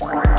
one.